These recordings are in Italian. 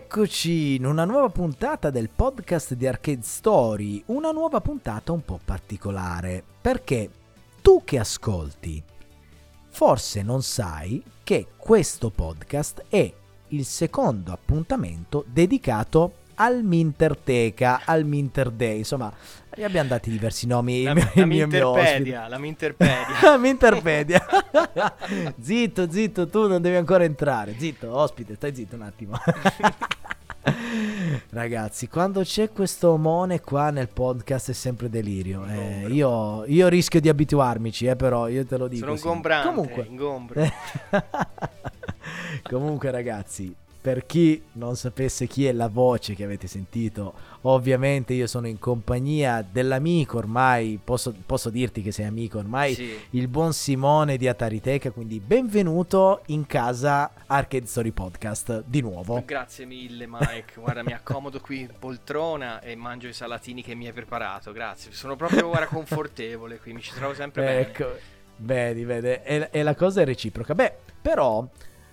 Eccoci in una nuova puntata del podcast di Arcade Story, una nuova puntata un po' particolare, perché tu che ascolti, forse non sai che questo podcast è il secondo appuntamento dedicato al Minterteca, al Minter Day, insomma, gli abbiamo dati diversi nomi. La, la Minterpedia, la Minterpedia. la Minterpedia. zitto, zitto, tu non devi ancora entrare. Zitto, ospite, stai zitto un attimo. Ragazzi, quando c'è questo omone qua nel podcast è sempre delirio. Eh, io, io, rischio di abituarmici, eh, però io te lo dico. Sono sì. ingombrante, Comunque, ingombro. Comunque ragazzi, per chi non sapesse chi è la voce che avete sentito, ovviamente io sono in compagnia dell'amico ormai, posso, posso dirti che sei amico ormai, Sì. il buon Simone di Atariteca, quindi benvenuto in casa Arcade Story Podcast di nuovo. Grazie mille Mike, guarda mi accomodo qui in poltrona e mangio i salatini che mi hai preparato, grazie. Sono proprio guarda, confortevole qui, mi ci trovo sempre bene. Ecco, vedi, vedi, e, e la cosa è reciproca. Beh, però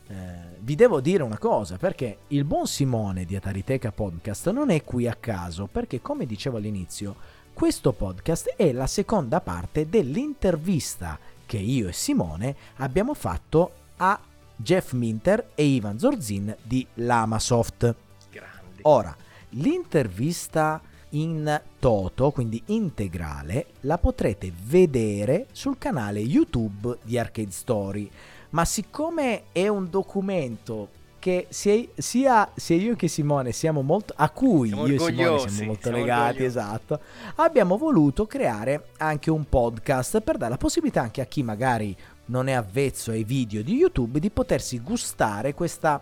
eh, vi devo dire una cosa, perché il buon Simone di Atariteca Podcast non è qui a caso, perché come dicevo all'inizio, questo podcast è la seconda parte dell'intervista che io e Simone abbiamo fatto a Jeff Minter e Ivan Zorzin di Lamasoft. Grandi. Ora, l'intervista in toto, quindi integrale, la potrete vedere sul canale YouTube di Arcade Story. Ma siccome è un documento che sia, sia, sia io che Simone siamo molto a cui Siamo io e Simone siamo molto siamo legati, orgogliosi. esatto, abbiamo voluto creare anche un podcast per dare la possibilità anche a chi magari non è avvezzo ai video di YouTube di potersi gustare questa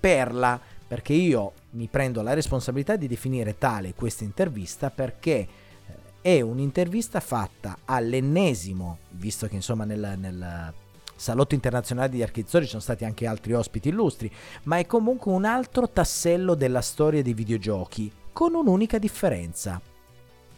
perla perché io mi prendo la responsabilità di definire tale questa intervista perché eh, è un'intervista fatta all'ennesimo, visto che insomma nel, nel salotto internazionale di Arcade Story ci sono stati anche altri ospiti illustri, ma è comunque un altro tassello della storia dei videogiochi, con un'unica differenza.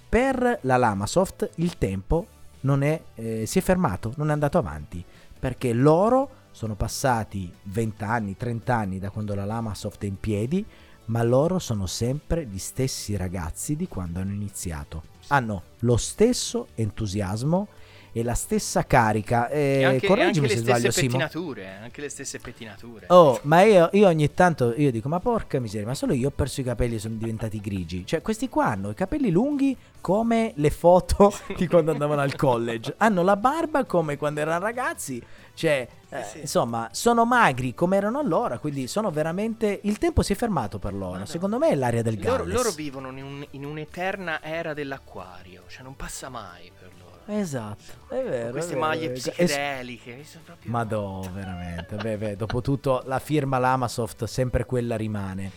Per la Lamasoft il tempo non è, eh, si è fermato, non è andato avanti, perché loro sono passati 20 anni, 30 anni da quando la Lamasoft è in piedi, ma loro sono sempre gli stessi ragazzi di quando hanno iniziato. Hanno lo stesso entusiasmo e la stessa carica. Eh, anche, correggimi anche se sbaglio, Simo. pettinature, anche le stesse pettinature. Oh, ma io, io ogni tanto io dico, ma porca miseria, ma solo io ho perso i capelli e sono diventati grigi. Cioè, questi qua hanno i capelli lunghi come le foto di quando andavano al college. Hanno la barba come quando erano ragazzi. Cioè, eh, sì. insomma, sono magri come erano allora, quindi sono veramente... Il tempo si è fermato per loro. Ma no. Secondo me è l'aria del loro, Galles. loro vivono in, un- in un'eterna era dell'acquario, cioè non passa mai per loro. Esatto, è vero. Con queste è vero, maglie è vero. S- psichedeliche, sono proprio... Madò, veramente. Beh, beh, dopo tutto la firma Lamasoft sempre quella rimane.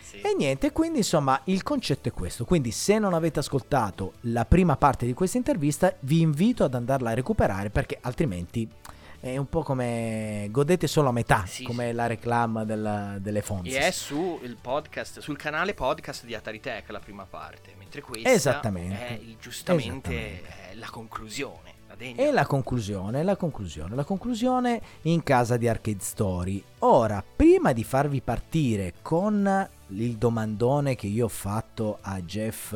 Sì. E niente, quindi insomma il concetto è questo. Quindi se non avete ascoltato la prima parte di questa intervista, vi invito ad andarla a recuperare perché altrimenti è un po' come godete solo a metà, Sì, come sì. la reclama della- delle fonti. E è su il podcast, sul canale podcast di Atari Tech la prima parte, mentre questa Esattamente. è il- giustamente Esattamente. è la conclusione, la. E la conclusione, la conclusione, la conclusione in casa di Arcade Story. Ora, prima di farvi partire con il domandone che io ho fatto a Jeff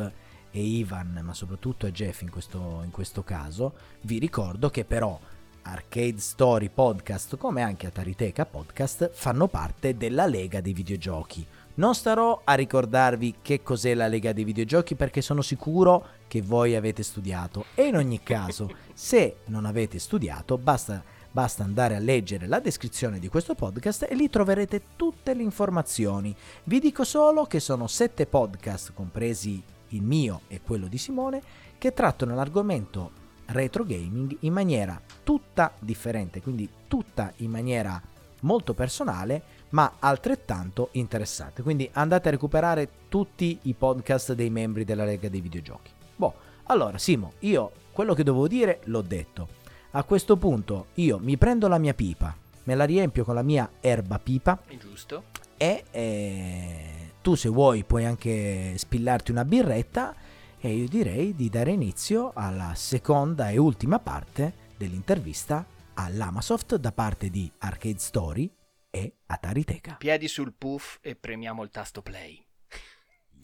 e Ivan, ma soprattutto a Jeff in questo, in questo caso, vi ricordo che però Arcade Story Podcast, come anche Atariteca Podcast, fanno parte della Lega dei Videogiochi. Non starò a ricordarvi che cos'è la Lega dei Videogiochi perché sono sicuro che voi avete studiato e in ogni caso, se non avete studiato, basta, basta andare a leggere la descrizione di questo podcast e lì troverete tutte le informazioni. Vi dico solo che sono sette podcast, compresi il mio e quello di Simone, che trattano l'argomento retro gaming in maniera tutta differente, quindi tutta in maniera molto personale, ma altrettanto interessante. Quindi andate a recuperare tutti i podcast dei membri della Lega dei Videogiochi. Boh, allora Simo, io quello che dovevo dire l'ho detto. A questo punto io mi prendo la mia pipa, me la riempio con la mia erba pipa È giusto? e eh, tu se vuoi puoi anche spillarti una birretta e io direi di dare inizio alla seconda e ultima parte dell'intervista all'Amasoft da parte di Arcade Story e Atari Teca. Piedi sul puff e premiamo il tasto play.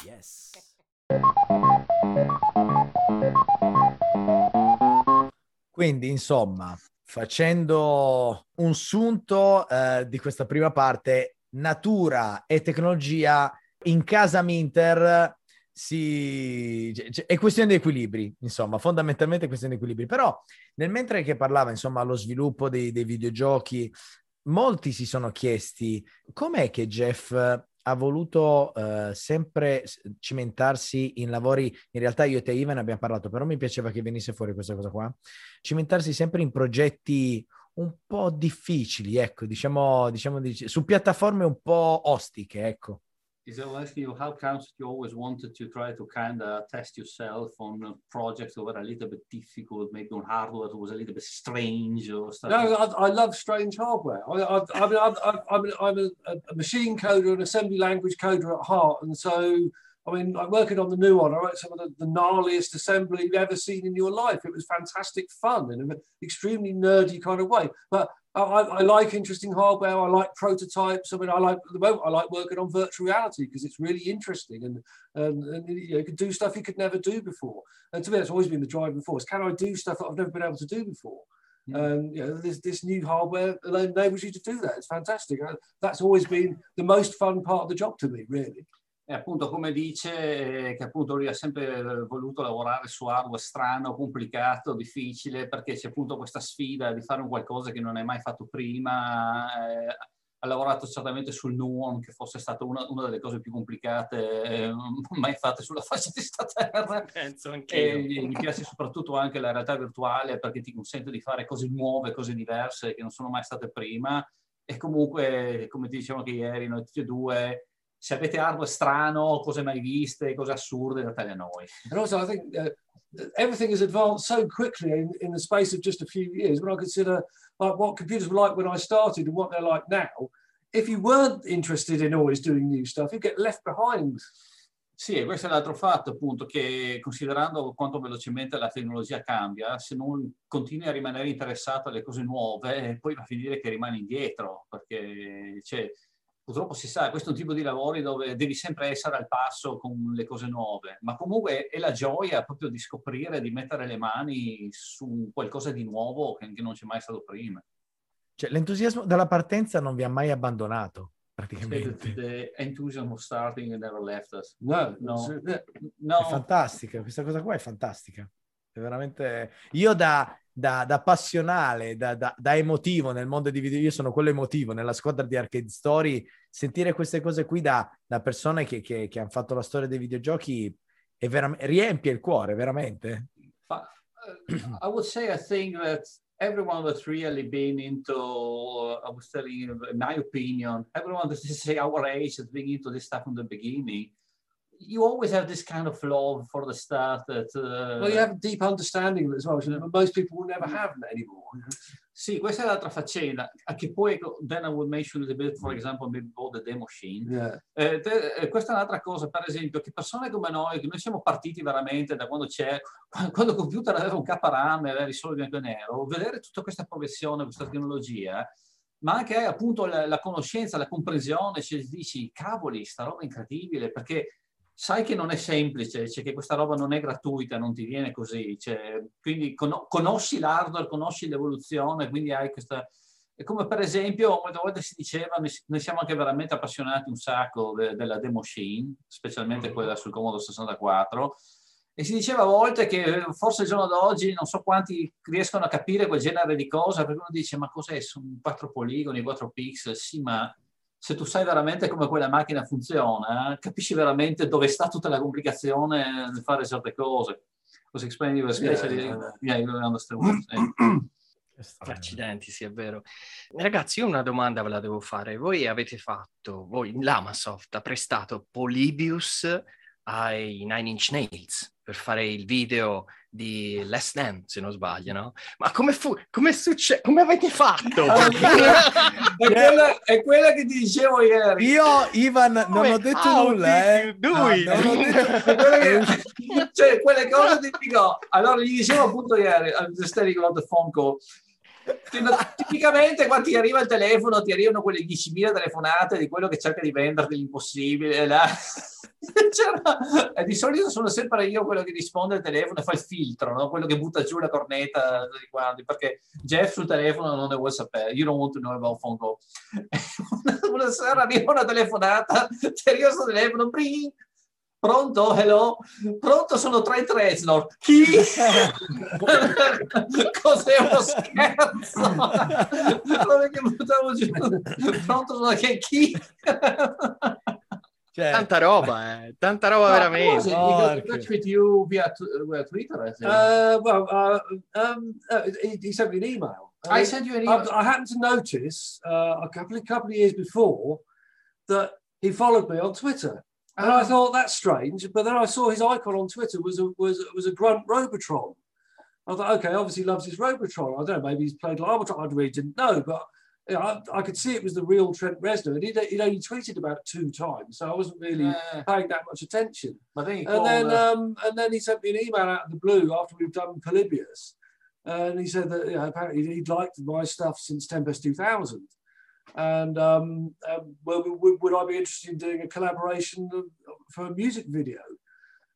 Yes. Quindi, insomma, facendo un sunto eh, di questa prima parte, natura e tecnologia in casa Minter si... è questione di equilibri, insomma, fondamentalmente è questione di equilibri. Però nel mentre che parlava, insomma, lo sviluppo dei, dei videogiochi, molti si sono chiesti com'è che Jeff ha voluto uh, sempre cimentarsi in lavori, in realtà io e te Ivan abbiamo parlato, però mi piaceva che venisse fuori questa cosa qua, cimentarsi sempre in progetti un po' difficili, ecco, diciamo, diciamo su piattaforme un po' ostiche, ecco. Is I'll ask you how comes you always wanted to try to kind of test yourself on uh, projects that were a little bit difficult, maybe on hardware that was a little bit strange or stuff? No, I, I love strange hardware. I, I, mean, I'm, I'm, I'm a, a, machine coder, an assembly language coder at heart, and so. I mean, like working on the new one, I wrote some of the, the gnarliest assembly you've ever seen in your life. It was fantastic fun in an extremely nerdy kind of way. But I, I, like interesting hardware. I like prototypes. I mean, I like at the moment I like working on virtual reality because it's really interesting and and, and you, know, you can do stuff you could never do before. And to me, that's always been the driving force. Can I do stuff that I've never been able to do before? And you know, this this new hardware enables you to do that. It's fantastic. Uh, that's always been the most fun part of the job to me, really. E appunto, come dice, che appunto lui ha sempre voluto lavorare su hardware strano, complicato, difficile, perché c'è appunto questa sfida di fare un qualcosa che non hai mai fatto prima. Eh, ha lavorato certamente sul Nuon, che fosse stata una, una delle cose più complicate eh, mai fatte sulla faccia di sta terra. Penso anche. E gli piace soprattutto anche la realtà virtuale perché ti consente di fare cose nuove, cose diverse che non sono mai state prima. E comunque, come ti dicevamo che ieri, noi tutti e due se avete hardware strano, cose mai viste, cose assurde, datele a noi. And also I think uh, everything has advanced so quickly in, in the space of just a few years. When I consider like what computers were like when I started and what they're like now, if you weren't interested in always doing new stuff, you get left behind. Sì, e questo è l'altro fatto, appunto, che considerando quanto velocemente la tecnologia cambia, se non continui a rimanere interessato alle cose nuove, poi va a finire che rimani indietro, perché cioè, purtroppo si sa, questo è un tipo di lavori dove devi sempre essere al passo con le cose nuove, ma comunque è la gioia proprio di scoprire, di mettere le mani su qualcosa di nuovo che, non c'è mai stato prima. Cioè, l'entusiasmo dalla partenza non vi ha mai abbandonato, praticamente. The, the enthusiasm of starting never left us. No, no, no. È fantastica, questa cosa qua è fantastica. È veramente... Io da, da, da passionale, da, da, emotivo nel mondo di video, io sono quello emotivo nella squadra di Arcade Story, sentire queste cose qui da, persone che, che, che, hanno fatto la storia dei videogiochi è veram- riempie il cuore, veramente. Uh, I would say I think that everyone that's really been into, I was telling you, in my opinion, everyone that's say our age has been into this stuff from the beginning. You always have this kind of love for the stuff that. Uh... Well, you have a deep understanding as well, which most people will never have anymore. Sì, questa è l'altra faccenda. Che poi, then I would mention a bit, for example, maybe about the demo machine. Yeah. Eh, te, eh, questa è un'altra cosa, per esempio, che persone come noi, che noi siamo partiti veramente da quando c'è, quando il computer aveva un caparam, aveva solo bianco e nero, vedere tutta questa progressione, questa tecnologia, ma anche appunto la, la conoscenza, la comprensione, cioè dici, cavoli, sta roba incredibile, perché sai che non è semplice, cioè che questa roba non è gratuita, non ti viene così, cioè, quindi con- conosci l'hardware, conosci l'evoluzione, quindi hai questa... È come per esempio, molte volte si diceva, noi siamo anche veramente appassionati un sacco de- della demo machine, specialmente quella sul Comodo 64, e si diceva a volte che forse il giorno d'oggi non so quanti riescono a capire quel genere di cosa, perché uno dice ma cos'è, sono quattro poligoni, quattro pixel, sì ma se tu sai veramente come quella macchina funziona, capisci veramente dove sta tutta la complicazione nel fare certe cose. Was explaining you especially, yeah, yeah, understand Accidenti, sì, è vero. Ragazzi, io una domanda ve la devo fare. Voi avete fatto, voi, l'Amasoft ha prestato Polybius ai Nine Inch Nails per fare il video di Less Than, se non sbaglio, no? Ma come fu? Come succede? Come avete fatto? è, quella, è, quella, che ti dicevo ieri. Io, Ivan, non come? ho detto How nulla, eh. Lui. No, non ho detto... che... cioè, quelle cose ti dico. Allora, gli dicevo appunto ieri, al phone call, tipicamente quando ti arriva il telefono ti arrivano quelle 10.000 telefonate di quello che cerca di venderti l'impossibile là. e di solito sono sempre io quello che risponde al telefono e fa il filtro no? quello che butta giù la cornetta di guardi, perché Jeff sul telefono non ne vuole sapere you don't want to know about phone call una, una sera arriva una telefonata ti arriva sul telefono bring, Pronto? Hello? Pronto? Sono Trent Reznor. Chi? Cos'è uno scherzo? Dove che buttavo giù? Pronto? Sono che chi? Cioè, tanta roba, eh. tanta roba veramente. Oh, touch with you via, via Twitter, I think. Uh, well, uh, um, uh, he, he, sent me an email. I, I sent you an email. I, I happened to notice uh, a couple of, couple of years before that he followed me on Twitter. And I thought that's strange, but then I saw his icon on Twitter was a was was a grunt Robotron. I thought, okay, obviously loves his Robotron. I don't know, maybe he's played Larbatron. I really didn't know, but you know, I, I, could see it was the real Trent Reznor, and he'd, he'd only tweeted about two times, so I wasn't really yeah. paying that much attention. I think and then the... um, and then he sent me an email out of the blue after we've done Polybius, and he said that you know, apparently he'd liked my stuff since Tempest 2000 and um, um, well, would, would I be interested in doing a collaboration for a music video?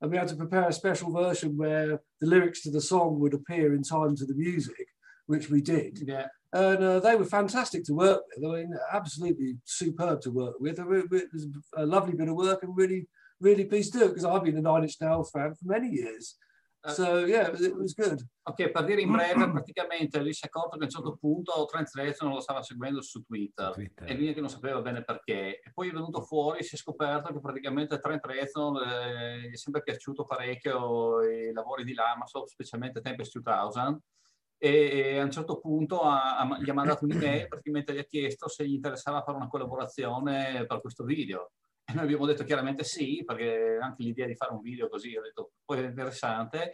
And we had to prepare a special version where the lyrics to the song would appear in time to the music, which we did. Yeah. And uh, they were fantastic to work with. I mean, absolutely superb to work with. It was a lovely bit of work and really, really pleased to do it because I've been a Nine Inch Nails fan for many years. So yeah, it was good. Ok, per dire in breve, praticamente lui si è accorto che a un certo punto Trent Reznor non lo stava seguendo su Twitter, Twitter, e lui che non sapeva bene perché. E poi è venuto fuori, si è scoperto che praticamente Trent Reznor eh, gli è sempre piaciuto parecchio i lavori di Lamasoft, specialmente Tempest 2000, e, a un certo punto ha, ha, gli ha mandato un'email, praticamente gli ha chiesto se gli interessava fare una collaborazione per questo video noi abbiamo detto chiaramente sì, perché anche l'idea di fare un video così, ho detto, poi è interessante.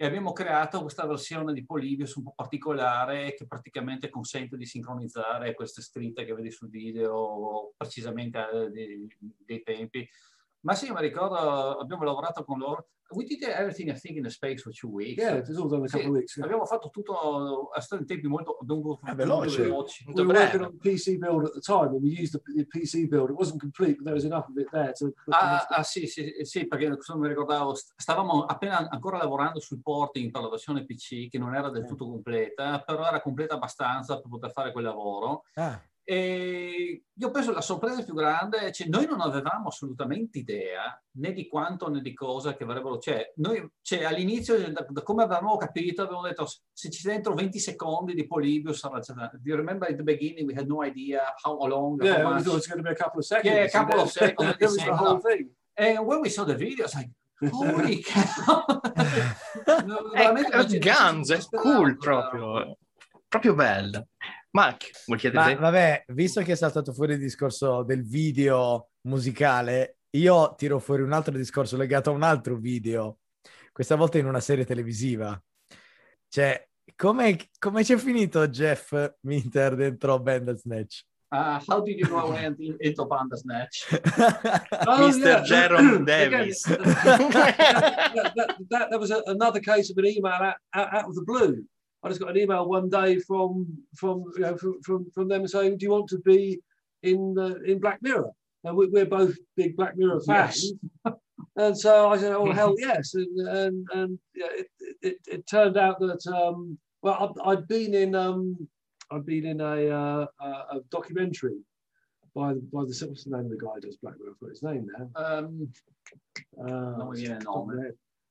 E abbiamo creato questa versione di Polybius un po' particolare che praticamente consente di sincronizzare queste scritte che vedi sul video precisamente eh, dei, dei tempi. Ma sì, mi ricordo, abbiamo lavorato con loro we did everything I think in a space for two weeks. Yeah, it was all done in a couple sì, of weeks. Yeah. Abbiamo fatto tutto a stati in tempi molto, molto, eh, veloci. veloci. We were working on PC build at the time and we used the, the, PC build. It wasn't complete, but there was enough of it there. To ah, ah, sì, sì, sì, perché non mi ricordavo, stavamo appena ancora lavorando sul porting per la versione PC che non era del tutto completa, però era completa abbastanza per poter fare quel lavoro. Ah. E io penso la sorpresa più grande, cioè noi non avevamo assolutamente idea né di quanto né di cosa che avrebbero, cioè noi cioè, all'inizio, da, da, come avevamo capito, avevamo detto se ci dentro 20 secondi di Polybius, do you remember at the beginning we had no idea how long? Yeah, how much, it was going to be a couple of seconds. Yeah, a couple of seconds. that was the whole thing. And when we saw the video, it's like, holy cow! è, Guns, è cool proprio, proprio bello. Mark, vuoi chiedere? Ma, vabbè, visto che è saltato fuori il discorso del video musicale, io tiro fuori un altro discorso legato a un altro video, questa volta in una serie televisiva. Cioè, come, come c'è finito Jeff Minter dentro Bandersnatch? Uh, how did you know I went in, into Bandersnatch? oh, Mr. Jerome Davis. that, that, that, that, was a, another case of an email out, out of the blue. I just got an email one day from from you know from from, from them saying, "Do you want to be in uh, in Black Mirror?" And we, are both big Black Mirror fans. Yes. and so I said, "Oh hell yes!" And and, and yeah, it, it, it turned out that um, well, i had been in um, I'd been in a, uh, a documentary by the, by the what's the name of the guy who does Black Mirror? I've his name now. Um, uh, yeah, no,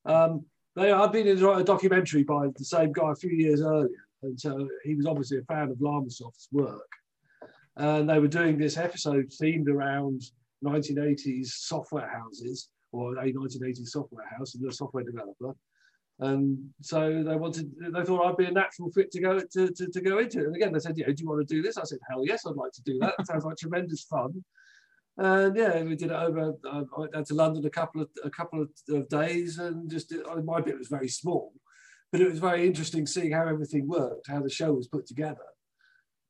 um, they, I've been in a documentary by the same guy a few years earlier, and so he was obviously a fan of Lamasoft's work. And they were doing this episode themed around 1980s software houses, or a 1980s software house, and a software developer. And so they wanted, they thought I'd be a natural fit to go to, to, to go into it. And again, they said, "Yeah, do you want to do this?" I said, "Hell yes, I'd like to do that. That sounds like tremendous fun." And yeah, we did it over. I went down to London a couple of a couple of days, and just my bit was very small, but it was very interesting seeing how everything worked, how the show was put together.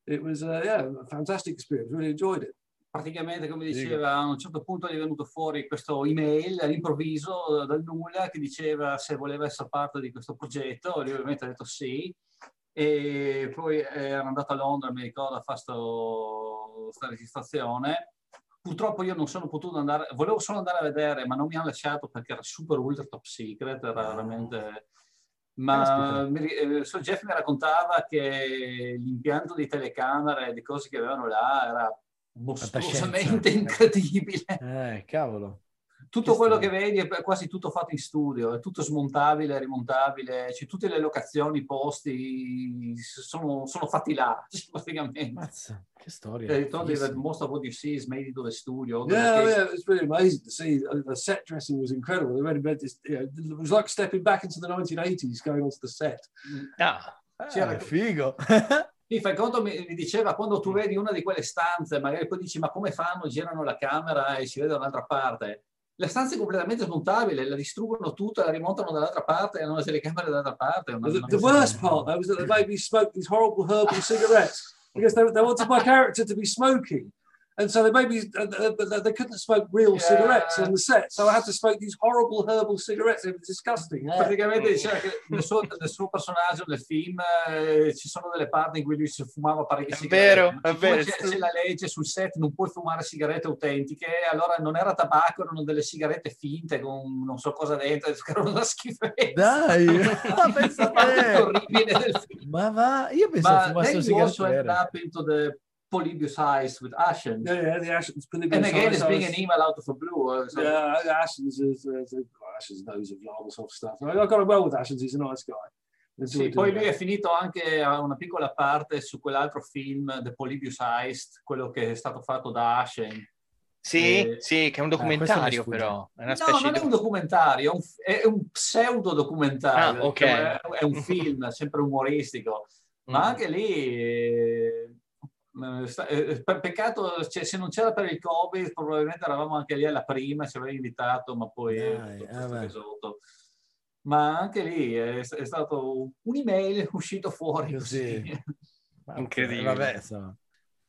It was uh, yeah, a fantastic experience. Really enjoyed it. Praticamente, come diceva, a un certo punto gli è venuto fuori questo email all'improvviso dal nulla che diceva se voleva essere parte di questo progetto. Lui ovviamente ha detto sì e poi ero andato a Londra, mi ricordo, a fare questa registrazione. Purtroppo io non sono potuto andare, volevo solo andare a vedere, ma non mi hanno lasciato perché era super ultra top secret, era Ah. veramente... Ma mi eh, so, Jeff mi raccontava che l'impianto di telecamere e di cose che avevano là era mostruosamente Fantascienza. incredibile. Eh, cavolo. Tutto Che quello strano. che vedi è quasi tutto fatto in studio, è tutto smontabile, rimontabile, c'è tutte le locazioni, i posti sono, sono fatti là, praticamente. Mazza, che storia. They told you that most of what you see is made into the studio. all the Yeah, yeah, it's really amazing to see. The set dressing was incredible. They really made this. You know, it was like stepping back into the 1980s, going onto the set. Ah, C'era- Eh, figo. Sì, fai conto, mi, mi diceva, quando tu vedi una di quelle stanze, magari poi dici, ma come fanno? Girano la camera e si vede da un'altra parte. La stanza è completamente smontabile, la distruggono tutta, la rimontano dall'altra parte hanno le telecamere dall'altra parte. una- The, the worst part, though, was that they made me smoke these horrible herbal cigarettes because they, they wanted my character to be smoking. And so they made me, uh, uh, but they couldn't smoke real Yeah. cigarettes on the set. So I had to smoke these horrible herbal cigarettes. It was disgusting. Eh? Praticamente diceva che nel suo, nel suo personaggio nel film eh, ci sono delle parti in cui lui si fumava parecchie È sigarette. vero, è vero. C'è, c'è la legge sul set, non puoi fumare sigarette autentiche, allora non era tabacco, erano delle sigarette finte con non so cosa dentro, erano una schifezza. Dai, ma pensa La parte te. orribile del film. Ma va, io pensavo you also sigarette Polybius Heist with Ashen. Yeah, yeah, the Ashens. And again, it's being an email out of the blue. uh, so- Yeah, Ashens is, is, is Ashens knows of Larmosoft stuff. I, I got on well with Ashens. He's a nice guy. Sì, poi lui è finito anche a una piccola parte su quell'altro film, The Polybius Heist, quello che è stato fatto da Ashen. sì, Eh, sì, che è un mi documentario sfugge. però. È una No, specie non di... è un documentario, è un, è un pseudo documentario. Ah, ok. È, è un film, sempre umoristico. Ma Mm. anche lì, peccato, cioè, se non c'era per il Covid, probabilmente eravamo anche lì alla prima, ci aveva invitato, ma poi Dai, vabbè. risotto. Ma anche lì è, è stato un'email uscito fuori così. Così. Incredibile. Vabbè, insomma.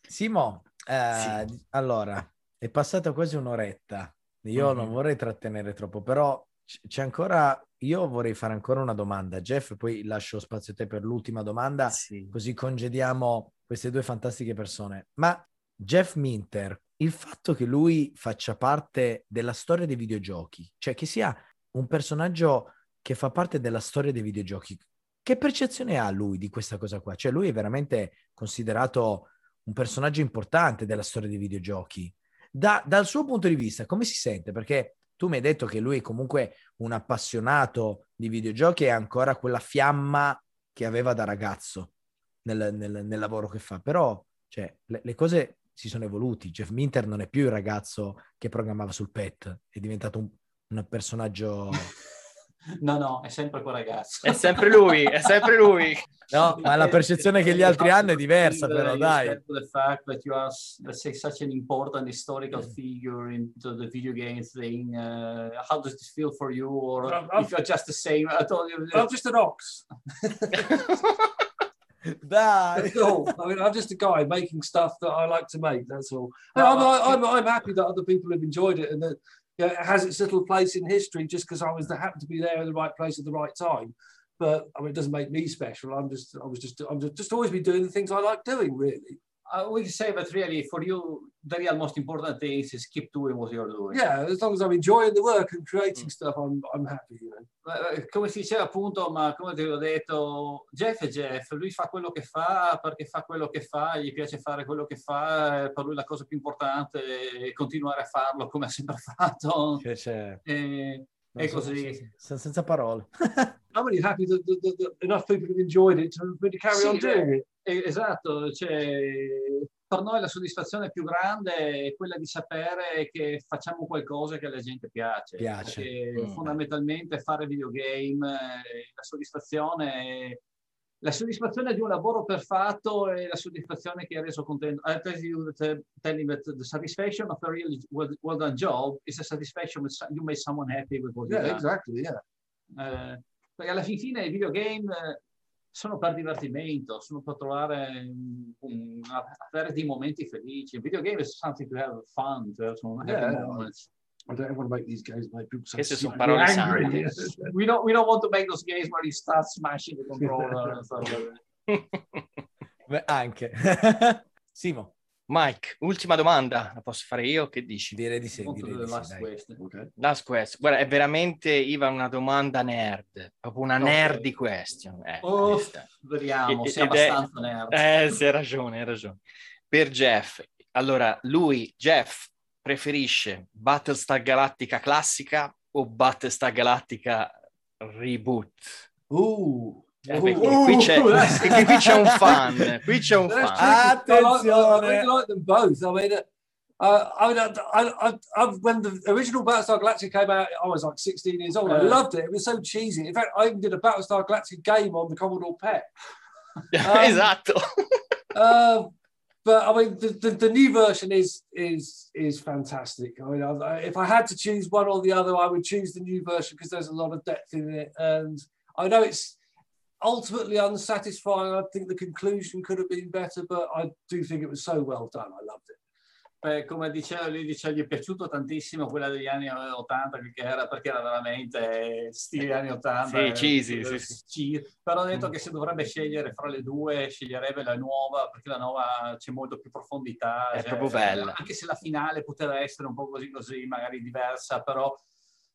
Simo, eh, allora, è passata quasi un'oretta. Io non Mhm. vorrei trattenere troppo, però c'è ancora, io vorrei fare ancora una domanda. Jeff, poi lascio spazio a te per l'ultima domanda, Sì. così congediamo queste due fantastiche persone. Ma Jeff Minter, il fatto che lui faccia parte della storia dei videogiochi, cioè che sia un personaggio che fa parte della storia dei videogiochi, che percezione ha lui di questa cosa qua? Cioè lui è veramente considerato un personaggio importante della storia dei videogiochi. Da- dal suo punto di vista, come si sente? Perché tu mi hai detto che lui è comunque un appassionato di videogiochi e ha ancora quella fiamma che aveva da ragazzo nel, nel- nel lavoro che fa. Però cioè, le, le cose si sono evoluti. Jeff Minter non è più il ragazzo che programmava sul PET, è diventato un, un personaggio... No, no, è sempre quel ragazzo. È sempre lui, è sempre lui. No, ma la percezione che gli altri hanno è diversa, però, dai. The fact that you are, such an important historical figure into the video game thing. Uh, how does this feel for you? Or I'm- if you're just the same? I told you. I'm just an ox. All. I mean, I'm just a guy making stuff that I like to make. That's all. And oh, I'm, I'm, I'm happy that other people have enjoyed it and that you know, it has its little place in history just because I was there, happened to be there in the right place at the right time. But I mean, it doesn't make me special. I'm just, I was just, I'm just, just always be doing the things I like doing, really. I would say that really for you, the real most important thing is keep doing what you're doing. Yeah, as long as I'm enjoying the work and creating stuff, I'm, I'm happy. You know. Eh, come si diceva appunto, ma come ti ho detto, Jeff è Jeff, lui fa quello che fa perché fa quello che fa, gli piace fare quello che fa, eh, per lui la cosa più importante è continuare a farlo come ha sempre fatto. Cioè, cioè, E, è so, così. sen- sen- senza parole. I'm really happy that, that, that, that enough people have enjoyed it to really carry Sì, on doing it. Eh, Esatto, cioè, per noi la soddisfazione più grande è quella di sapere che facciamo qualcosa che alla gente piace. Piace. Mm. fondamentalmente fare videogame, eh, la soddisfazione è- la soddisfazione di un lavoro perfetto e la soddisfazione che hai reso contento. I tell you that, uh, telling that the satisfaction of a really well, well done job is a satisfaction when you made someone happy with what Yeah, you done. exactly. Yeah. Eh, perché alla fin fine i videogame eh, sono per divertimento, sono per trovare, mm, un- avere dei momenti felici. Il videogame is something to have fun, to have some happy Yeah. moments. I don't want to make these games make people so Queste sono slightly parole angry. sante. We don't, we don't want to make those games where you start smashing the controller. Beh, anche. Simo, Mike, ultima domanda, la posso fare io? Che dici? direi di sì. Direi di sì, last dai. question, ok. Last question. Guarda, è veramente, Ivan, una domanda nerd, proprio una Ok. nerdy question. Eh, Oh, questa. vediamo, Ed- sei ed è- abbastanza nerd. Eh, sì, hai ragione, hai ragione. Per Jeff, allora, lui, Jeff, preferisce Battlestar Galactica classica o Battlestar Galactica reboot? Uh, Eh, uh, uh, qui, c'è, uh, qui c'è un fan, qui c'è un fan. Ah, tricky. I like- Attenzione. them both. I mean, uh, I mean, I, I, I, I, when the original Battlestar Galactica came out, I was like 16 years old. I loved it. It was so cheesy. In fact, I even did a Battlestar Galactica game on the Commodore PET. esatto. Uh, but I mean, the, the, the new version is is is fantastic. I mean, I, if I had to choose one or the other, I would choose the new version because there's a lot of depth in it, and I know it's ultimately unsatisfying. I think the conclusion could have been better, but I do think it was so well done. I loved it. Beh, come diceva lui, dice, gli è piaciuto tantissimo quella degli anni 80 che era, perché era veramente stile anni 80. Sì, eh, cheesy, eh, sì, sì. Però ha detto che se dovrebbe scegliere fra le due, sceglierebbe la nuova, perché la nuova c'è molto più profondità. È cioè, proprio bella. Anche se la finale poteva essere un po' così così, magari diversa, però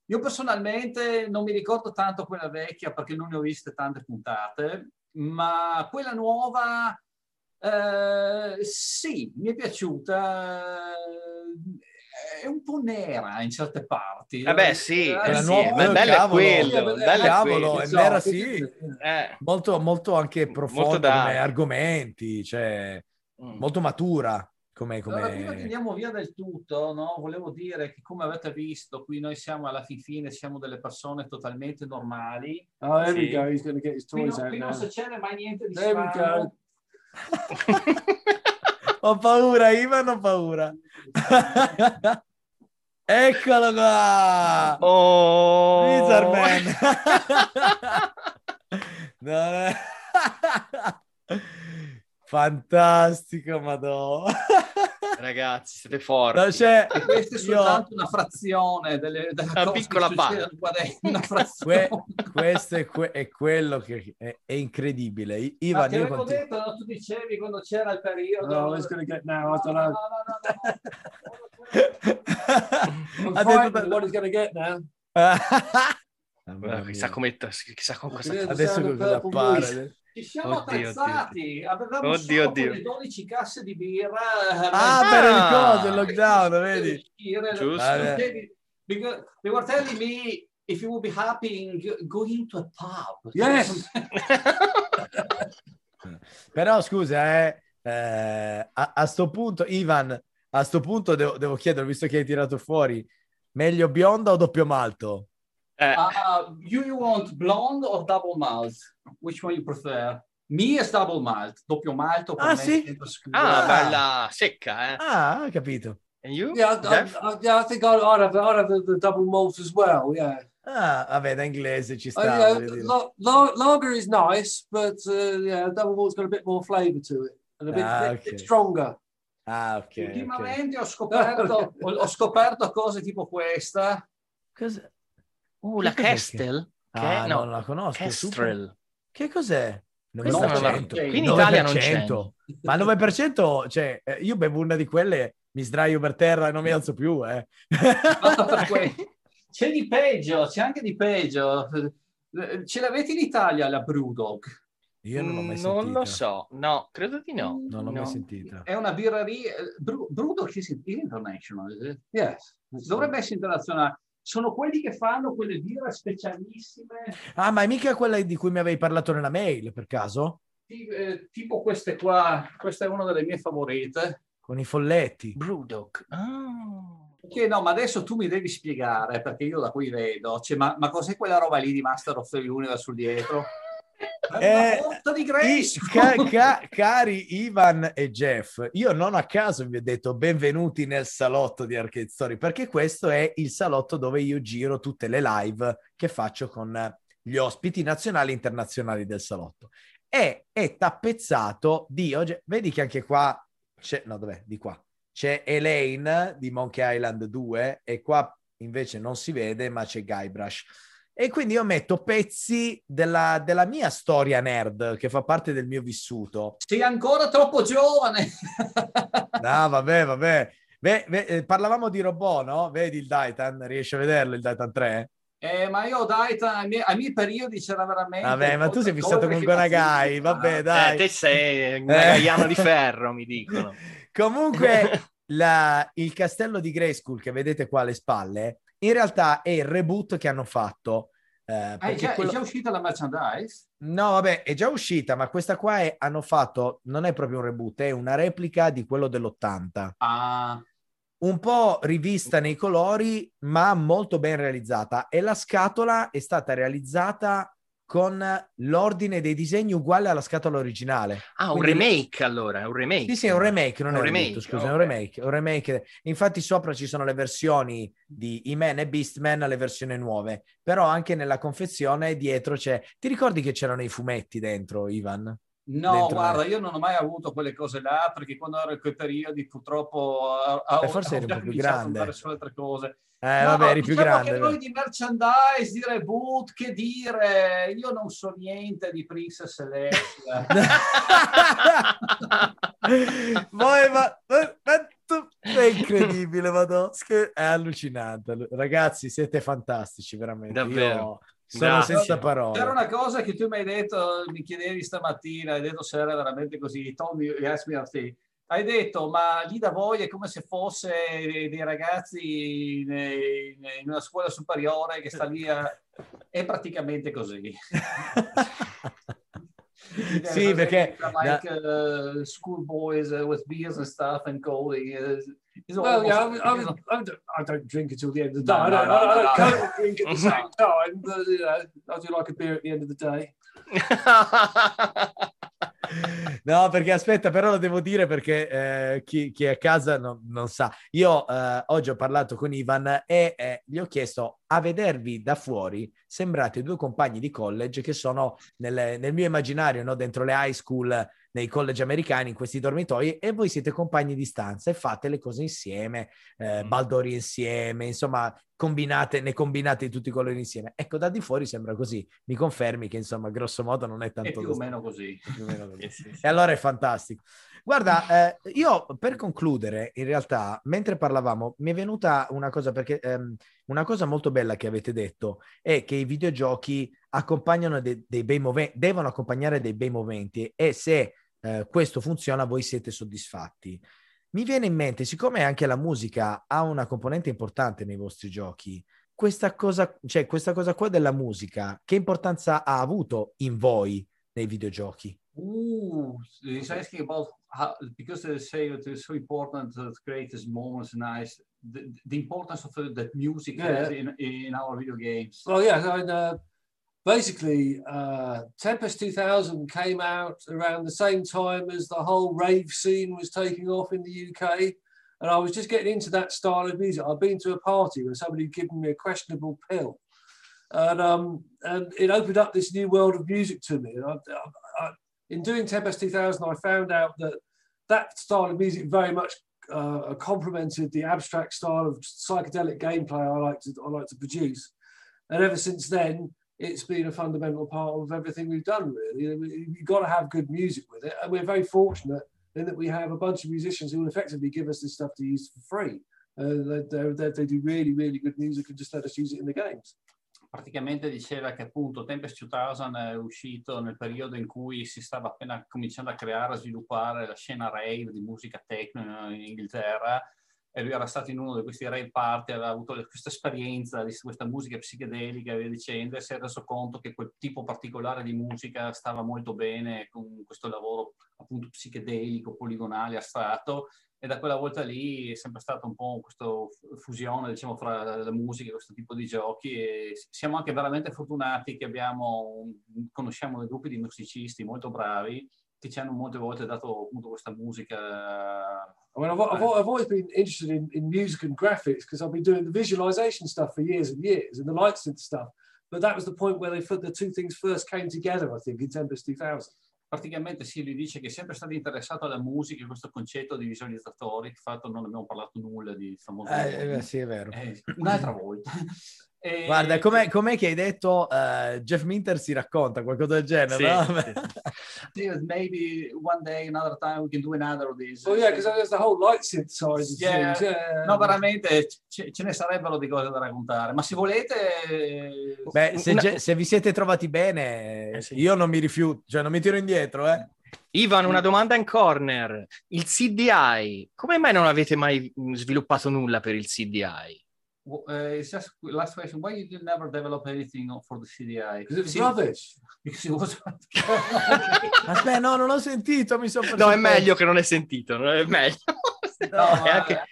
io personalmente non mi ricordo tanto quella vecchia perché non ne ho viste tante puntate, ma quella nuova eh, sì, mi è piaciuta. eh, È un po' nera in certe parti. Vabbè, sì, Eh, eh, la sì, nuova- bello è quello, bello è cavolo, quello. è so, nera, sì. Eh, Molto, molto anche profondo dark. come argomenti, cioè mm. molto matura come... come... Allora, prima che andiamo via del tutto, no, volevo dire che come avete visto, qui noi siamo alla fin fine, siamo delle persone totalmente normali. Oh, there we Sì. go. He's going to get his Qui, toys non- out qui non succede mai niente di we strano. Ho paura, Ivan, ho paura. Eccolo qua! Oh, Lizardman! Non è- Fantastico, madò. Ragazzi, siete forti. No, c'è... E questa è io- soltanto una frazione delle, della Una piccola dentro, una frazione. Que- questo è, que- è quello che è, è incredibile. I- Ma Ivan, ti io avevo continuo- detto, no? tu dicevi quando c'era il periodo. Oh, he's going to get now. I don't No, no, know. no, no, no, no. I'm Ha detto- frightened what he's to get now. Chissà, come, chissà con cosa? Adesso cosa appare? Ci siamo Oddio, attrezzati, avevamo Oddio, solo oddio. quelle 12 casse di birra. Ah, Ah, per il coso, il lockdown, vedi? Giusto. Vabbè. They were telling me if you would be happy in go- going to a pub. Yes. Però scusa, eh, eh, a, a sto punto, Ivan, a sto punto devo, devo chiedere, visto che hai tirato fuori, meglio bionda o doppio malto? Eh, Uh, you, you want blonde or double malt? Which one you prefer? Me is double malt, doppio malto. Ah, me sì? ah, Ah. bella secca, eh. Ah, ho capito. And you? Yeah, I, Jeff? I, yeah, I think I'd, I'd have, I'd have the, the double malt as well. Yeah. Ah, vabbè, da inglese ci Uh, sta. yeah, voglio dire. la- la- lager is nice, but uh, yeah, double malt's got a bit more flavour to it and a bit, Ah, bit- bit okay. stronger. Ah, ok. Ultimamente ho scoperto, ho, ho scoperto cose tipo questa. Cosa- Uh, la Kestel? Che- Ah, no, no, non la conosco. Kestrel. Che cos'è? Questa non la- 9%. qui in Italia non c'è. 9%. Ma il 9%, cioè, eh, io bevo una di quelle, mi sdraio per terra e non mi alzo più, eh. C'è di peggio, c'è anche di peggio. Ce l'avete in Italia la Brewdog? Io non l'ho mai Mm, sentita. Non lo so, no, credo di no. Non l'ho No. mai sentita. È una birreria. Bru- Brewdog is international, it? Yes. Dovrebbe essere internazionale. Sono quelli che fanno quelle birre specialissime, Ah, ma è mica quella di cui mi avevi parlato nella mail, per caso? ti- eh, tipo queste qua. Questa è una delle mie favorite. Con i folletti. Brewdog. Ah. Che no, ma adesso tu mi devi spiegare perché io da qui vedo. Cioè, ma, ma cos'è quella roba lì di Master of the Universe sul dietro? È Eh, I- ca- ca- cari Ivan e Jeff, io non a caso vi ho detto benvenuti nel salotto di Arcade Story, perché questo è il salotto dove io giro tutte le live che faccio con gli ospiti nazionali e internazionali del salotto. E è tappezzato di... oggi- Vedi che anche qua c'è... No, dov'è? Di qua. C'è Elaine di Monkey Island 2 e qua invece non si vede, ma c'è Guybrush. E quindi io metto pezzi della, della mia storia nerd che fa parte del mio vissuto. Sei ancora troppo giovane. no, vabbè, vabbè. Beh, beh, eh, parlavamo di robot, no? Vedi il Titan? Riesci a vederlo il Titan 3? Eh, ma io Daitan ai miei, ai miei periodi c'era veramente. Vabbè, ma tu sei fissato con Gonagai, vabbè, dai. Eh, te sei un gaiano di ferro, mi dicono. Comunque, la, il castello di Grayskull che vedete qua alle spalle, in realtà è il reboot che hanno fatto. Eh, ah, è, già, quello... è, già, uscita la merchandise? No, vabbè, è già uscita, ma questa qua è, hanno fatto, non è proprio un reboot, è una replica di quello dell'80. Ah un po' rivista nei colori, ma molto ben realizzata. E la scatola è stata realizzata con l'ordine dei disegni uguale alla scatola originale. Ah, Quindi... un remake allora, è un remake. Sì, sì, è un remake, non un è un remake, scusa, okay. è un remake, un remake. Infatti sopra ci sono le versioni di E-Man e Beastman, le versioni nuove, però anche nella confezione dietro c'è... Ti ricordi che c'erano i fumetti dentro, Ivan? No, guarda, io non ho mai avuto quelle cose là perché quando ero in quei periodi purtroppo ho, forse eri un po' più grande. su altre cose. Eh, no, vabbè, eri più diciamo grande. Che noi di merchandise, di reboot, che dire, io non so niente di Princess Celestia. Voi, ma, ma, tu, è incredibile, madonna, è allucinante. Ragazzi, siete fantastici, veramente. Davvero. Io sono Grazie. senza parole. C'era una cosa che tu mi hai detto, mi chiedevi stamattina, hai detto se era veramente così. Tommy, asked me after, hai detto, ma lì da voi è come se fosse dei ragazzi in, in una scuola superiore che sta lì a... È praticamente così. sì, perché... Like da... uh, schoolboys uh, with beers and stuff and coding. Uh, well, yeah, I, mean, I, mean, I, don't, I, don't, drink until the end of the day. No, I don't, no, no, I don't, drink at the same time, but you know, I do like a beer at the end of the day. No, perché aspetta, però lo devo dire perché eh, chi, chi, è a casa non, non sa. Io eh, oggi ho parlato con Ivan e eh, gli ho chiesto a vedervi da fuori sembrate due compagni di college che sono nel, nel mio immaginario, no? dentro le high school nei college americani in questi dormitoi e voi siete compagni di stanza e fate le cose insieme, eh, mm. baldori insieme, insomma, combinate, ne combinate tutti i colori insieme. Ecco, da di fuori sembra così. Mi confermi che, insomma, grosso modo non è tanto... È più o meno così. Più o meno così. sì, sì. E allora è fantastico. Guarda, eh, io per concludere, in realtà, mentre parlavamo, mi è venuta una cosa, perché ehm, una cosa molto bella che avete detto è che i videogiochi accompagnano de- dei bei moventi, devono accompagnare dei bei momenti e se eh, questo funziona, voi siete soddisfatti. Mi viene in mente, siccome anche la musica ha una componente importante nei vostri giochi, questa cosa, cioè questa cosa qua della musica, che importanza ha avuto in voi nei videogiochi? Ooh, he's asking about how, because they say that it's so important create these moments, nice, the, the importance of uh, that music yeah. in, in our video games. Well, yeah, I mean, uh, basically, uh, Tempest 2000 came out around the same time as the whole rave scene was taking off in the UK. And I was just getting into that style of music. I'd been to a party where somebody had given me a questionable pill. And, um, and it opened up this new world of music to me. And I, I, I, in doing Tempest 2000, I found out that that style of music very much uh, complemented the abstract style of psychedelic gameplay I like to I like to produce. And ever since then, it's been a fundamental part of everything we've done. Really, you've got to have good music with it, and we're very fortunate in that we have a bunch of musicians who will effectively give us this stuff to use for free. Uh, they, they, they do really, really good music and just let us use it in the games. praticamente diceva che appunto Tempest 2000 è uscito nel periodo in cui si stava appena cominciando a creare, a sviluppare la scena rave di musica techno in Inghilterra e lui era stato in uno di questi rave party, aveva avuto questa esperienza di questa musica psichedelica e via dicendo e si è reso conto che quel tipo particolare di musica stava molto bene con questo lavoro appunto psichedelico, poligonale, astratto e da quella volta lì è sempre stata un po' questa fusione diciamo fra la musica e questo tipo di giochi e siamo anche veramente fortunati che abbiamo, conosciamo dei gruppi di musicisti molto bravi che ci hanno molte volte dato appunto questa musica I mean, I've, I've, I've always been interested in, in music and graphics because I've been doing the visualization stuff for years and years and the light synth stuff. But that was the point where they the two things first came together, I think, in Tempest 2000. Praticamente sì, lui dice che è sempre stato interessato alla musica, questo concetto di visualizzatori, infatti non abbiamo parlato nulla di famoso. Eh, eh, sì, è vero. Eh, un'altra volta. E- Guarda, com'è, com'è che hai detto eh, Jeff Minter si racconta, qualcosa del genere, Sì, no? sì. maybe one day, another time, we can do another of these. Oh yeah, because there's the whole light synthesizer. Yeah. yeah. No, veramente ce, ce ne sarebbero di cose da raccontare, ma se volete... Beh, se, Una- ge- se vi siete trovati bene, Eh, sì. io non mi rifiuto, cioè non mi tiro indietro, eh. Ivan, una domanda in corner. Il CDI, come mai non avete mai sviluppato nulla per il CDI? Uh, it's just last question. Why you did never develop anything for the CDI? Because it was rubbish. because it was- Aspetta, no, non ho sentito, mi sono No, è meglio che non è sentito, non è meglio. No, è anche...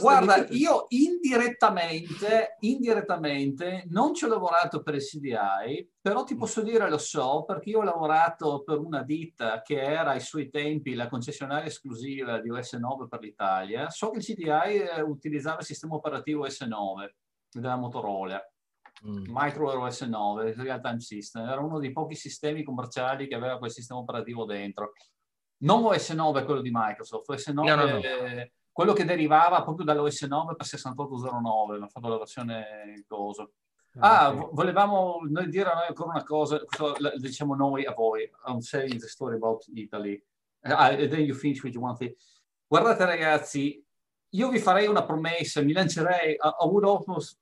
Guarda, io indirettamente, indirettamente non ci ho lavorato per il CDI, però ti posso dire lo so perché io ho lavorato per una ditta che era ai suoi tempi la concessionaria esclusiva di OS 9 per l'Italia. So che il CDI eh, utilizzava il sistema operativo OS 9 della Motorola. Mm. Micro OS 9, Real Time System, era uno dei pochi sistemi commerciali che aveva quel sistema operativo dentro. Non OS 9 quello di Microsoft, OS 9 No, no, no. eh, quello che derivava proprio dall'OS 9 per 6809, hanno fatto la versione cosa. Ah, vo- volevamo noi dire a noi ancora una cosa, questo la- diciamo noi a voi, I'm saying the story about Italy. Ah, and then you finish with one thing. Guardate ragazzi, io vi farei una promessa, mi lancerei, I, would almost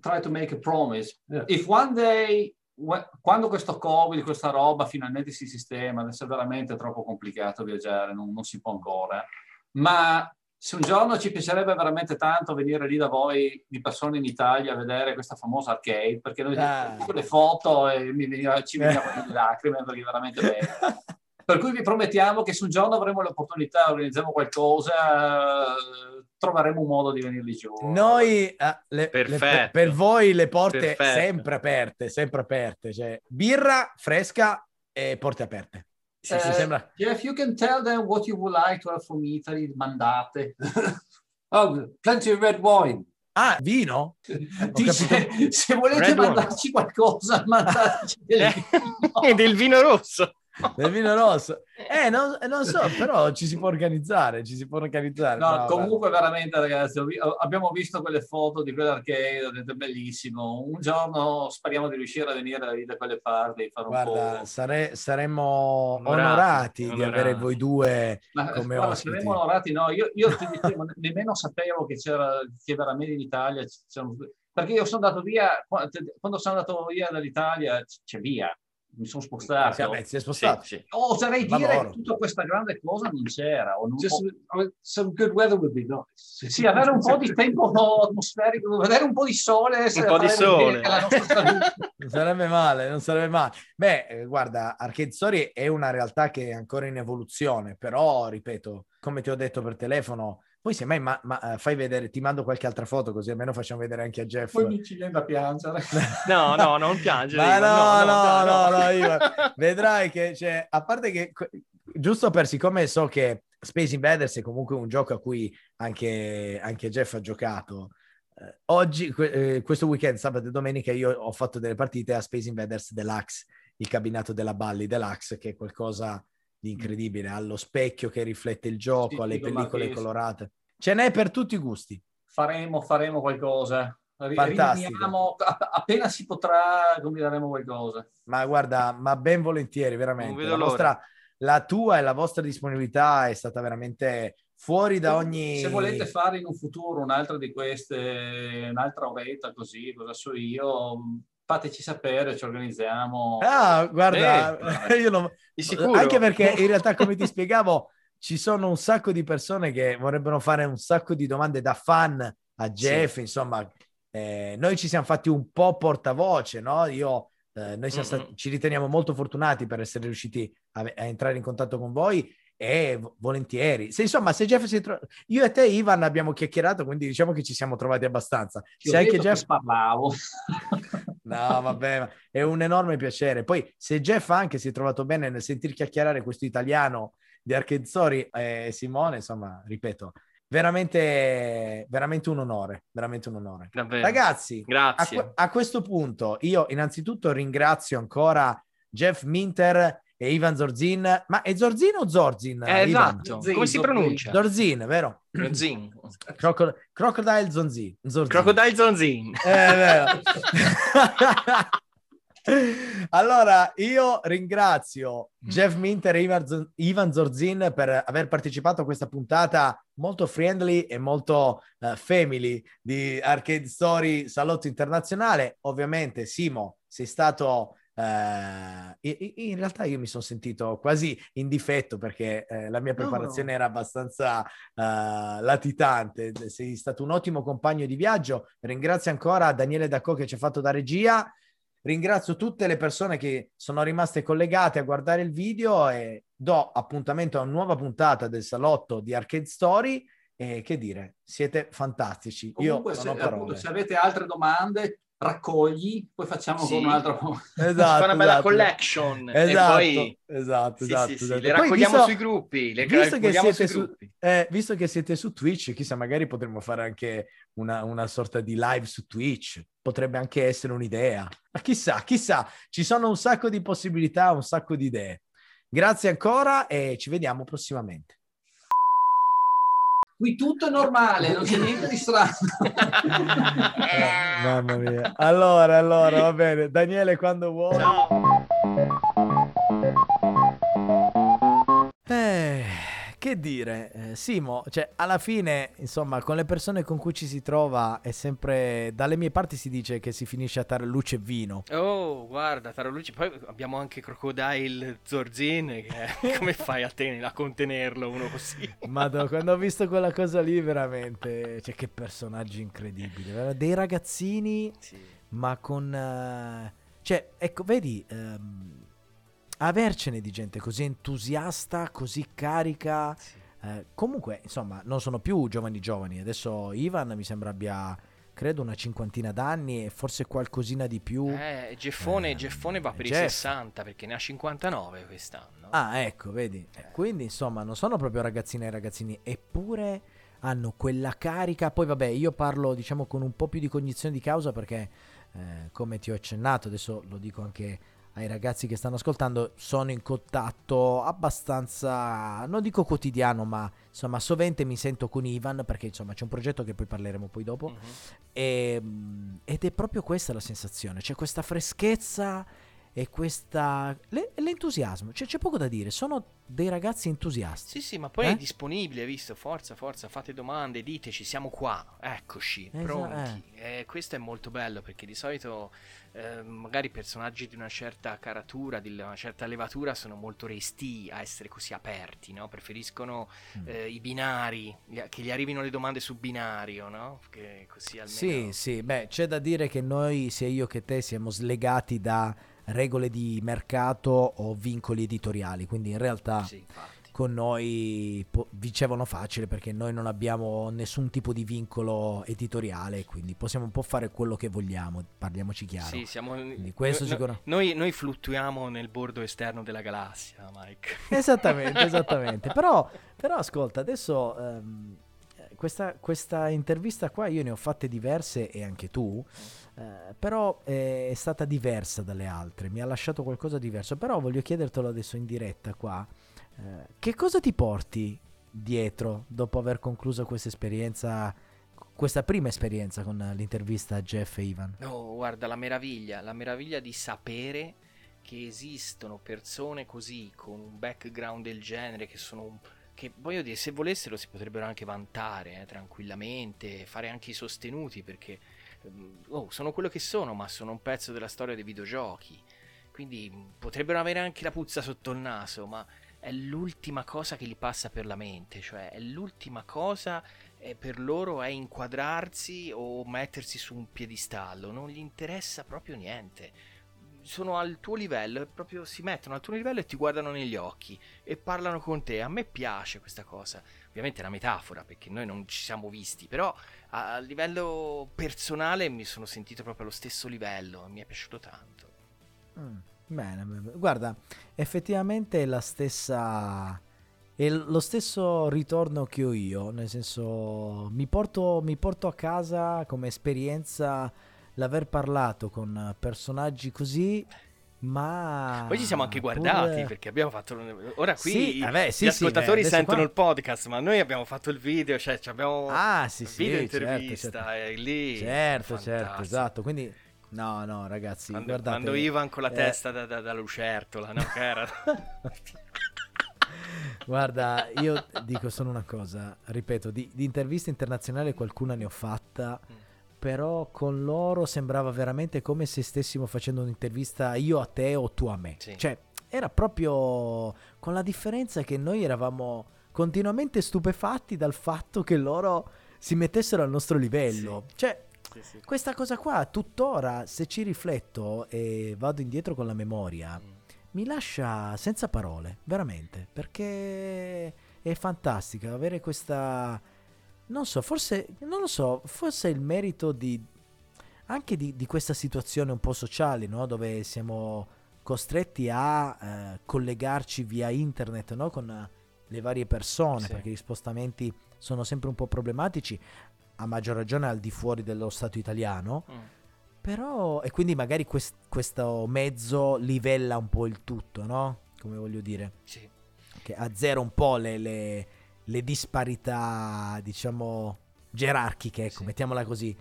try to make a promise. Yeah. If one day, quando questo Covid, questa roba finalmente si sistema, adesso è veramente troppo complicato viaggiare, non, non si può ancora, ma se un giorno ci piacerebbe veramente tanto venire lì da voi di persone in Italia a vedere questa famosa arcade, perché noi Ah. le foto e mi veniva, ci venivano le lacrime perché è veramente bello. Per cui vi promettiamo che se un giorno avremo l'opportunità, organizziamo qualcosa, troveremo un modo di venirli giù. Noi, ah, le- le- per, per voi le porte Perfetto. sempre aperte, sempre aperte, cioè birra fresca e porte aperte. Sì, Eh, sì, sembra... Jeff, you can tell them what you would like to have from Italy, mandate. Oh, plenty of red wine. Ah, vino? Dice, se volete Red mandarci qualcosa, mandateci del Eh, vino. Del vino rosso. Del vino rosso. Eh, non, non so, però ci si può organizzare, ci si può organizzare. No, No, comunque veramente ragazzi, abbiamo visto quelle foto di quell'arcade, ho detto è bellissimo. Un giorno speriamo di riuscire a venire lì da quelle parti fare un Guarda, po'... sare- saremmo Onorati, onorati, di avere voi due Ma, come guarda, ospiti. saremo onorati, no, io, io ti dicevo, nemmeno sapevo che c'era, che veramente in Italia c'erano- perché io sono andato via, quando sono andato via dall'italia, c'è via, mi sono spostato. Sì, vabbè, si è spostato. Sì, sì. Oserei dire Lavoro. che tutta questa grande cosa non c'era. O non- Just I mean, some good weather would be nice. Sì, avere un po' di tempo atmosferico, vedere un po' di sole, Un po' di sole. Non sarebbe male, non sarebbe male. Beh, eh, guarda, Arcade Story è una realtà che è ancora in evoluzione, però, ripeto, come ti ho detto per telefono, poi se mai ma, ma, eh, fai vedere, ti mando qualche altra foto così almeno facciamo vedere anche a Jeff. Poi mi ci viene da piangere. No, no, non piangere. Ma Ivan, no, no, no, no, dai, Ivan. Vedrai che, cioè, a parte che, giusto per siccome so che Space Invaders è comunque un gioco a cui anche, anche Jeff ha giocato, eh, oggi, eh, questo weekend, sabato e domenica, io ho fatto delle partite a Space Invaders Deluxe, il cabinato della Balli Deluxe, che è qualcosa di incredibile, ha lo specchio che riflette il gioco, Sì, ha le dico, pellicole Marchese. colorate. Ce n'è per tutti i gusti. Faremo, faremo qualcosa. Fantastico. appena si potrà, combineremo qualcosa. Ma guarda, ma ben volentieri, veramente. La, vostra, la tua e la vostra disponibilità è stata veramente fuori da ogni... Se volete fare in un futuro un'altra di queste, un'altra oretta così, cosa so io, fateci sapere, ci organizziamo. Ah, guarda, io non- Di sicuro. anche perché in realtà, come ti spiegavo, ci sono un sacco di persone che vorrebbero fare un sacco di domande da fan a Jeff, insomma, eh, noi ci siamo fatti un po' portavoce, no? Io, eh, noi stati- ci riteniamo molto fortunati per essere riusciti a, a entrare in contatto con voi e vo- volentieri. Se insomma, se Jeff si trova, io e te, Ivan, abbiamo chiacchierato, quindi diciamo che ci siamo trovati abbastanza. Se anche Jeff parlavo. No, vabbè, è un enorme piacere. Poi, se Jeff anche si è trovato bene nel sentir chiacchierare questo italiano di Arcade Story e Simone, insomma, ripeto, veramente, veramente un onore, veramente un onore. Davvero. Ragazzi, a, Grazie. que- a questo punto io innanzitutto ringrazio ancora Jeff Minter e Ivan Zorzin. Ma è Zorzin o Zorzin? Eh, Ivan? esatto, Zorzin, come si Zorzin. pronuncia? Zorzin, vero? Zonzin. Croco- Crocodile Zonzin. Zorzin. Crocodile Zonzin. Eh, è vero. allora, io ringrazio Jeff Minter e Ivan Zorzin per aver partecipato a questa puntata molto friendly e molto eh, family di Arcade Story Salotto Internazionale. Ovviamente, Simo, sei stato... eh, in, in realtà io mi sono sentito quasi in difetto perché eh, la mia No, preparazione era abbastanza eh, latitante. Sei stato un ottimo compagno di viaggio. Ringrazio ancora Daniele Dacco che ci ha fatto da regia. Ringrazio tutte le persone che sono rimaste collegate a guardare il video e do appuntamento a una nuova puntata del salotto di Arcade Story. E che dire, siete fantastici. Comunque, Io se, appunto, se avete altre domande, raccogli, poi facciamo Sì. con un altro... Esatto, Fa una bella esatto. collection. Esatto, E poi... esatto, Sì, esatto, sì, sì, esatto. le Poi raccogliamo visto- sui gruppi. Le visto che siete sui su- gruppi. Eh, visto che siete su Twitch, chissà, magari potremmo fare anche una, una sorta di live su Twitch. Potrebbe anche essere un'idea. Ma chissà, chissà, ci sono un sacco di possibilità, un sacco di idee. Grazie ancora e ci vediamo prossimamente. Qui tutto è normale, non c'è niente di strano. Mamma mia. Allora, allora, va bene. Daniele, quando vuoi. Eh, che dire, eh, Simo, cioè alla fine, insomma, con le persone con cui ci si trova è sempre, dalle mie parti si dice che si finisce a tare luce e vino. Oh, guarda, Taro Luci. Poi abbiamo anche Crocodile Zorzin. Che come fai a, ten- a contenerlo uno così? Madonna, quando ho visto quella cosa lì, veramente, cioè che personaggi incredibili, vero? dei ragazzini, Sì. ma con... eh, cioè, ecco, vedi, ehm, avercene di gente così entusiasta, così carica, sì. Eh, comunque, insomma, non sono più giovani giovani. Adesso Ivan mi sembra abbia, credo, una cinquantina d'anni e forse qualcosina di più. Eh, Geffone, Eh, Geffone va per i Jeff. 60 perché ne ha 59 quest'anno. Ah, ecco, vedi. Eh, Quindi, insomma, non sono proprio ragazzine e ragazzini, eppure hanno quella carica. Poi, vabbè, io parlo, diciamo, con un po' più di cognizione di causa perché, eh, come ti ho accennato, adesso lo dico anche ai ragazzi che stanno ascoltando, sono in contatto abbastanza, non dico quotidiano, ma insomma, sovente mi sento con Ivan perché, insomma, c'è un progetto che poi parleremo poi dopo. Mhm. E, mm, ed è proprio questa la sensazione, c'è questa freschezza e questa... le- l'entusiasmo, cioè c'è poco da dire, sono dei ragazzi entusiasti. Sì, sì, ma poi Eh? è disponibile, visto? Forza, forza, fate domande, diteci, siamo qua, eccoci, Esa- pronti. E questo è molto bello perché di solito eh, magari personaggi di una certa caratura, di una certa levatura sono molto resti a essere così aperti, no? Preferiscono Mm. eh, i binari, che gli arrivino le domande su binario, no? Che così almeno... Sì, sì, beh, c'è da dire che noi, sia io che te, siamo slegati da regole di mercato o vincoli editoriali, quindi in realtà Sì, con noi po- vincevano facile perché noi non abbiamo nessun tipo di vincolo editoriale, quindi possiamo un po' fare quello che vogliamo, parliamoci chiaro. Sì, siamo... Quindi questo no- sicuro- Noi, noi fluttuiamo nel bordo esterno della galassia, Mike. Esattamente, esattamente. Però, però ascolta, adesso ehm, questa, questa intervista qua io ne ho fatte diverse e anche tu, eh, però è, è stata diversa dalle altre, mi ha lasciato qualcosa di diverso, però voglio chiedertelo adesso in diretta qua, eh, che cosa ti porti dietro dopo aver concluso questa esperienza, questa prima esperienza con l'intervista a Jeff e Ivan? No, guarda, la meraviglia, la meraviglia di sapere che esistono persone così, con un background del genere, che sono un... che voglio dire, se volessero si potrebbero anche vantare eh, tranquillamente, fare anche i sostenuti, perché ehm, oh, sono quello che sono, ma sono un pezzo della storia dei videogiochi. Quindi mh, potrebbero avere anche la puzza sotto il naso, ma è l'ultima cosa che gli passa per la mente, cioè è l'ultima cosa e per loro è inquadrarsi o mettersi su un piedistallo, non gli interessa proprio niente. Sono al tuo livello e proprio si mettono al tuo livello e ti guardano negli occhi e parlano con te. A me piace questa cosa. Ovviamente è una metafora perché noi non ci siamo visti, però a livello personale mi sono sentito proprio allo stesso livello mi è piaciuto tanto. Mm, bene, bene. guarda, effettivamente è la stessa. È lo stesso ritorno che ho io, nel senso mi porto, mi porto a casa come esperienza l'aver parlato con personaggi così Ma poi ci siamo anche guardati pure... perché abbiamo fatto. Ora qui Sì, vabbè, sì, gli sì, ascoltatori beh, sentono qua- il podcast, ma noi abbiamo fatto il video, cioè ci abbiamo Ah, sì, sì, video certo, intervista certo. e lì. Certo, certo, esatto. Quindi, no, no, ragazzi, Quando, guardate. quando Ivan con la eh, testa da, da- da lucertola, no? Che era? Guarda, io dico solo una cosa, ripeto, di, di interviste internazionali qualcuna ne ho fatta, Mm. Però con loro sembrava veramente come se stessimo facendo un'intervista io a te o tu a me. Sì. Cioè, era proprio con la differenza che noi eravamo continuamente stupefatti dal fatto che loro si mettessero al nostro livello. Cioè, Sì, sì. questa cosa qua, tuttora, se ci rifletto e vado indietro con la memoria, Mm. mi lascia senza parole, veramente, perché è fantastica avere questa... Non so, forse, non lo so, forse è il merito di... anche di, di questa situazione un po' sociale, no? Dove siamo costretti a eh, collegarci via internet, no? Con eh, le varie persone, Sì. perché gli spostamenti sono sempre un po' problematici, a maggior ragione al di fuori dello Stato italiano. Mm. Però, e quindi magari quest- questo mezzo livella un po' il tutto, no? Come voglio dire, Sì. che azzera un po' le, le- le disparità, diciamo, gerarchiche, ecco, Sì. mettiamola così.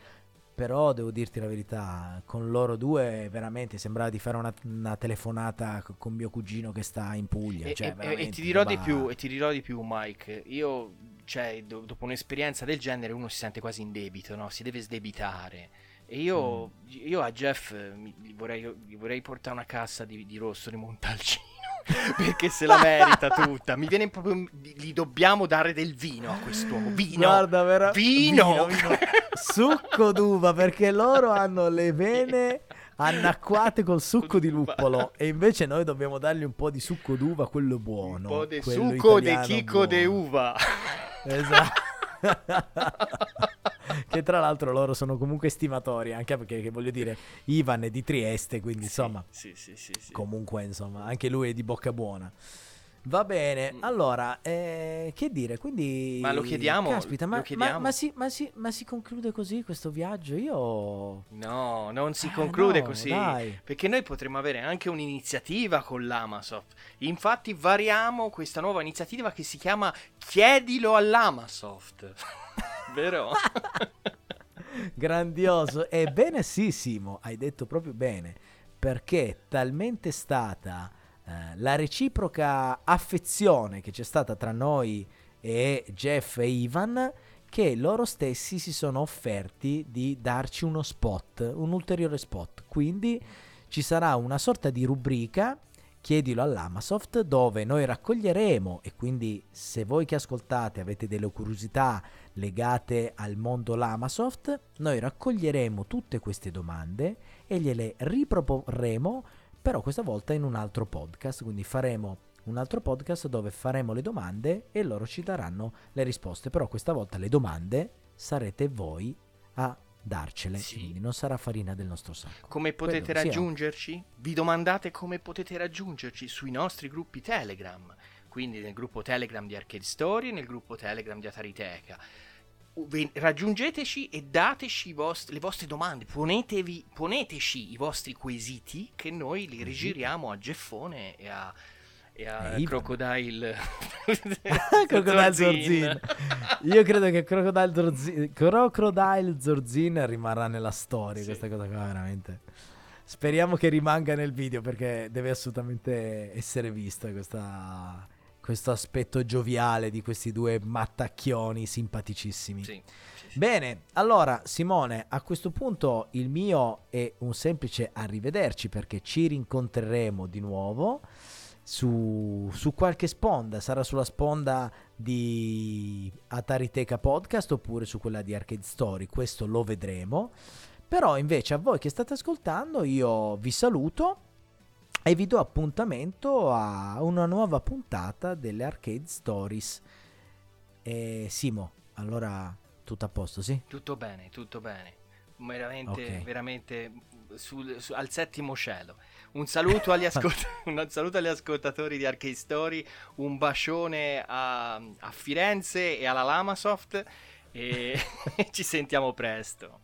Però devo dirti la verità, con loro due veramente sembrava di fare una, una telefonata co- con mio cugino che sta in Puglia. E, cioè, e- e ti dirò di roba- più, e ti dirò di più, Mike. Io, cioè, do- dopo un'esperienza del genere, uno si sente quasi in debito, no? Si deve sdebitare. E io, io a Jeff eh, mi- gli vorrei, gli vorrei portare una cassa di, di rosso di Montalcino. Perché se la merita tutta. Mi viene proprio. Gli dobbiamo dare del vino a quest'uomo. Vino. Guarda, vera- Vino! succo d'uva perché loro hanno le vene annacquate col succo di luppolo e invece noi dobbiamo dargli un po' di succo d'uva, quello buono. Un po' di succo di chicco buono. uva. Esatto. che tra l'altro loro sono comunque stimatori, anche perché che voglio dire, Ivan è di Trieste, quindi insomma, Sì, sì, sì, sì. comunque insomma, anche lui è di bocca buona. Va bene, Mm. allora, eh, che dire, quindi... Ma lo chiediamo, Caspita, ma, lo chiediamo. ma- ma si, ma si- ma si conclude così questo viaggio? Io... No, non si Eh, conclude no, così. dai. Perché noi potremmo avere anche un'iniziativa con l'Amasoft. Infatti variamo questa nuova iniziativa che si chiama Chiedilo all'Amasoft. Vero? Grandioso. Ebbene sì, Simo, hai detto proprio bene, perché è talmente stata eh, la reciproca affezione che c'è stata tra noi e Jeff e Ivan che loro stessi si sono offerti di darci uno spot, un ulteriore spot. Quindi ci sarà una sorta di rubrica chiedilo all'Amasoft dove noi raccoglieremo e quindi se voi che ascoltate avete delle curiosità legate al mondo Lamasoft, noi raccoglieremo tutte queste domande e gliele riproporremo, però questa volta in un altro podcast, quindi faremo un altro podcast dove faremo le domande e loro ci daranno le risposte, però questa volta le domande sarete voi a darcele, Sì. quindi non sarà farina del nostro sacco. Come potete Quello, sì, raggiungerci? Vi domandate come potete raggiungerci sui nostri gruppi Telegram. Quindi nel gruppo Telegram di Arcade Story e nel gruppo Telegram di Atariteca. Raggiungeteci e dateci i vost- le vostre domande. Ponetevi, poneteci i vostri quesiti che noi li rigiriamo a Jeffone e a, e a. Crocodile. Crocodile Zorzin. Io credo che Crocodile Zorzin, Crocodile Zorzin rimarrà nella storia. Sì. Questa cosa qua, veramente. Speriamo che rimanga nel video perché deve assolutamente essere vista questa- questo aspetto gioviale di questi due mattacchioni simpaticissimi. Sì, sì, sì. Bene, allora Simone, a questo punto il mio è un semplice arrivederci perché ci rincontreremo di nuovo su, su qualche sponda, sarà sulla sponda di Atariteca Podcast oppure su quella di Arcade Story, questo lo vedremo. Però invece a voi che state ascoltando io vi saluto e vi do appuntamento a una nuova puntata delle Arcade Stories. E Simo, allora tutto a posto, sì? Tutto bene, tutto bene. Veramente, Ok. veramente sul- su- al settimo cielo. Un saluto, agli ascolt- un saluto agli ascoltatori di Arcade Story, un bacione a, a Firenze e alla Lamasoft e ci sentiamo presto.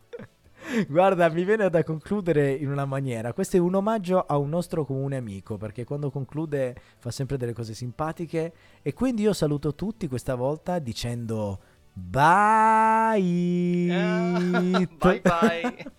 Guarda, mi viene da concludere in una maniera. Questo è un omaggio a un nostro comune amico, perché quando conclude fa sempre delle cose simpatiche. E quindi io saluto tutti questa volta dicendo bye. Ah, bye bye.